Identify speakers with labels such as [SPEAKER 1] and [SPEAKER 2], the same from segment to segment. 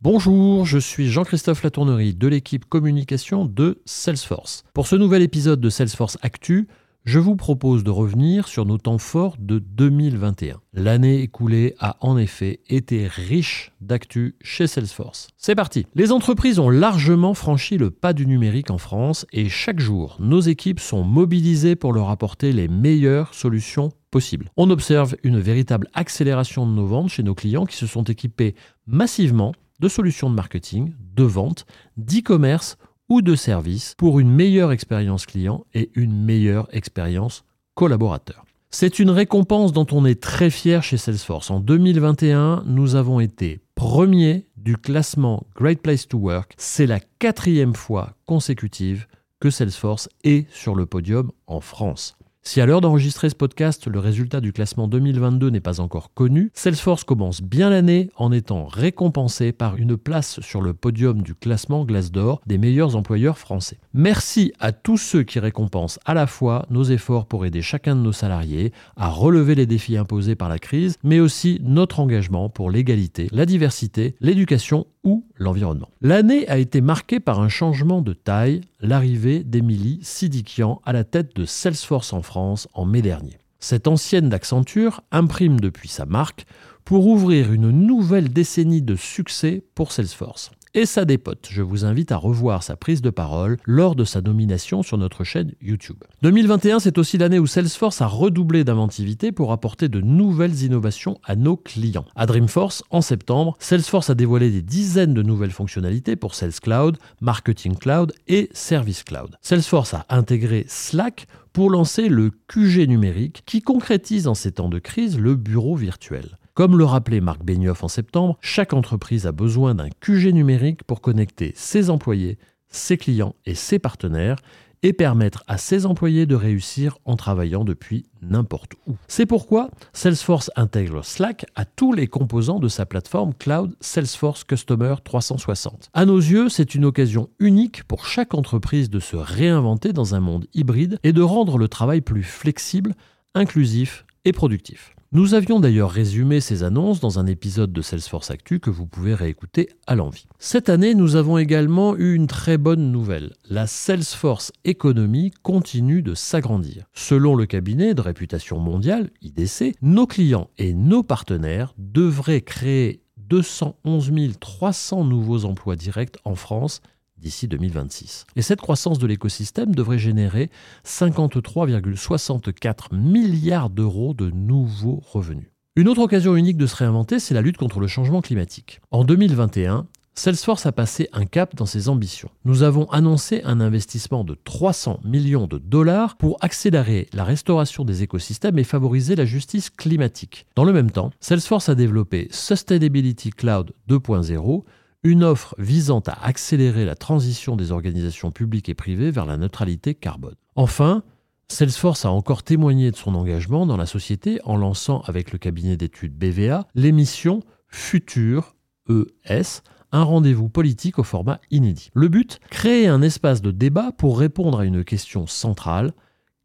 [SPEAKER 1] Bonjour, je suis Jean-Christophe Latournerie de l'équipe communication de Salesforce. Pour ce nouvel épisode de Salesforce Actu, je vous propose de revenir sur nos temps forts de 2021. L'année écoulée a en effet été riche d'actu chez Salesforce. C'est parti Les entreprises ont largement franchi le pas du numérique en France et chaque jour, nos équipes sont mobilisées pour leur apporter les meilleures solutions possibles. On observe une véritable accélération de nos ventes chez nos clients qui se sont équipés massivement de solutions de marketing, de vente, d'e-commerce ou de service pour une meilleure expérience client et une meilleure expérience collaborateur. C'est une récompense dont on est très fier chez Salesforce. En 2021, nous avons été premiers du classement Great Place to Work. C'est la quatrième fois consécutive que Salesforce est sur le podium en France. Si à l'heure d'enregistrer ce podcast, le résultat du classement 2022 n'est pas encore connu, Salesforce commence bien l'année en étant récompensé par une place sur le podium du classement Glassdoor des meilleurs employeurs français. Merci à tous ceux qui récompensent à la fois nos efforts pour aider chacun de nos salariés à relever les défis imposés par la crise, mais aussi notre engagement pour l'égalité, la diversité, l'éducation ou l'environnement. L'année a été marquée par un changement de taille, l'arrivée d'Emilie Sidikian à la tête de Salesforce en France en mai dernier. Cette ancienne d'Accenture imprime depuis sa marque pour ouvrir une nouvelle décennie de succès pour Salesforce et ça dépote. Je vous invite à revoir sa prise de parole lors de sa nomination sur notre chaîne YouTube. 2021, c'est aussi l'année où Salesforce a redoublé d'inventivité pour apporter de nouvelles innovations à nos clients. À Dreamforce, en septembre, Salesforce a dévoilé des dizaines de nouvelles fonctionnalités pour Sales Cloud, Marketing Cloud et Service Cloud. Salesforce a intégré Slack pour lancer le QG numérique qui concrétise en ces temps de crise le bureau virtuel. Comme le rappelait Marc Benioff en septembre, chaque entreprise a besoin d'un QG numérique pour connecter ses employés, ses clients et ses partenaires et permettre à ses employés de réussir en travaillant depuis n'importe où. C'est pourquoi Salesforce intègre Slack à tous les composants de sa plateforme cloud Salesforce Customer 360. À nos yeux, c'est une occasion unique pour chaque entreprise de se réinventer dans un monde hybride et de rendre le travail plus flexible, inclusif et productif. Nous avions d'ailleurs résumé ces annonces dans un épisode de Salesforce Actu que vous pouvez réécouter à l'envie. Cette année, nous avons également eu une très bonne nouvelle. La Salesforce Economy continue de s'agrandir. Selon le cabinet de réputation mondiale, IDC, nos clients et nos partenaires devraient créer 211 300 nouveaux emplois directs en France d'ici 2026. Et cette croissance de l'écosystème devrait générer 53,64 milliards d'euros de nouveaux revenus. Une autre occasion unique de se réinventer, c'est la lutte contre le changement climatique. En 2021, Salesforce a passé un cap dans ses ambitions. Nous avons annoncé un investissement de 300 millions de dollars pour accélérer la restauration des écosystèmes et favoriser la justice climatique. Dans le même temps, Salesforce a développé Sustainability Cloud 2.0 une offre visant à accélérer la transition des organisations publiques et privées vers la neutralité carbone. Enfin, Salesforce a encore témoigné de son engagement dans la société en lançant avec le cabinet d'études BVA l'émission Futur ES, un rendez-vous politique au format inédit. Le but Créer un espace de débat pour répondre à une question centrale.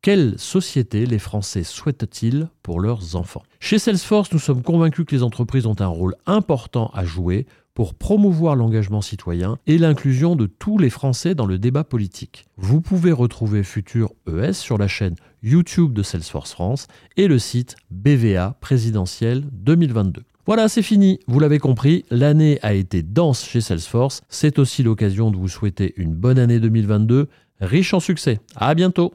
[SPEAKER 1] Quelle société les Français souhaitent-ils pour leurs enfants? Chez Salesforce, nous sommes convaincus que les entreprises ont un rôle important à jouer pour promouvoir l'engagement citoyen et l'inclusion de tous les Français dans le débat politique. Vous pouvez retrouver Futur ES sur la chaîne YouTube de Salesforce France et le site BVA présidentiel 2022. Voilà, c'est fini. Vous l'avez compris, l'année a été dense chez Salesforce. C'est aussi l'occasion de vous souhaiter une bonne année 2022, riche en succès. À bientôt.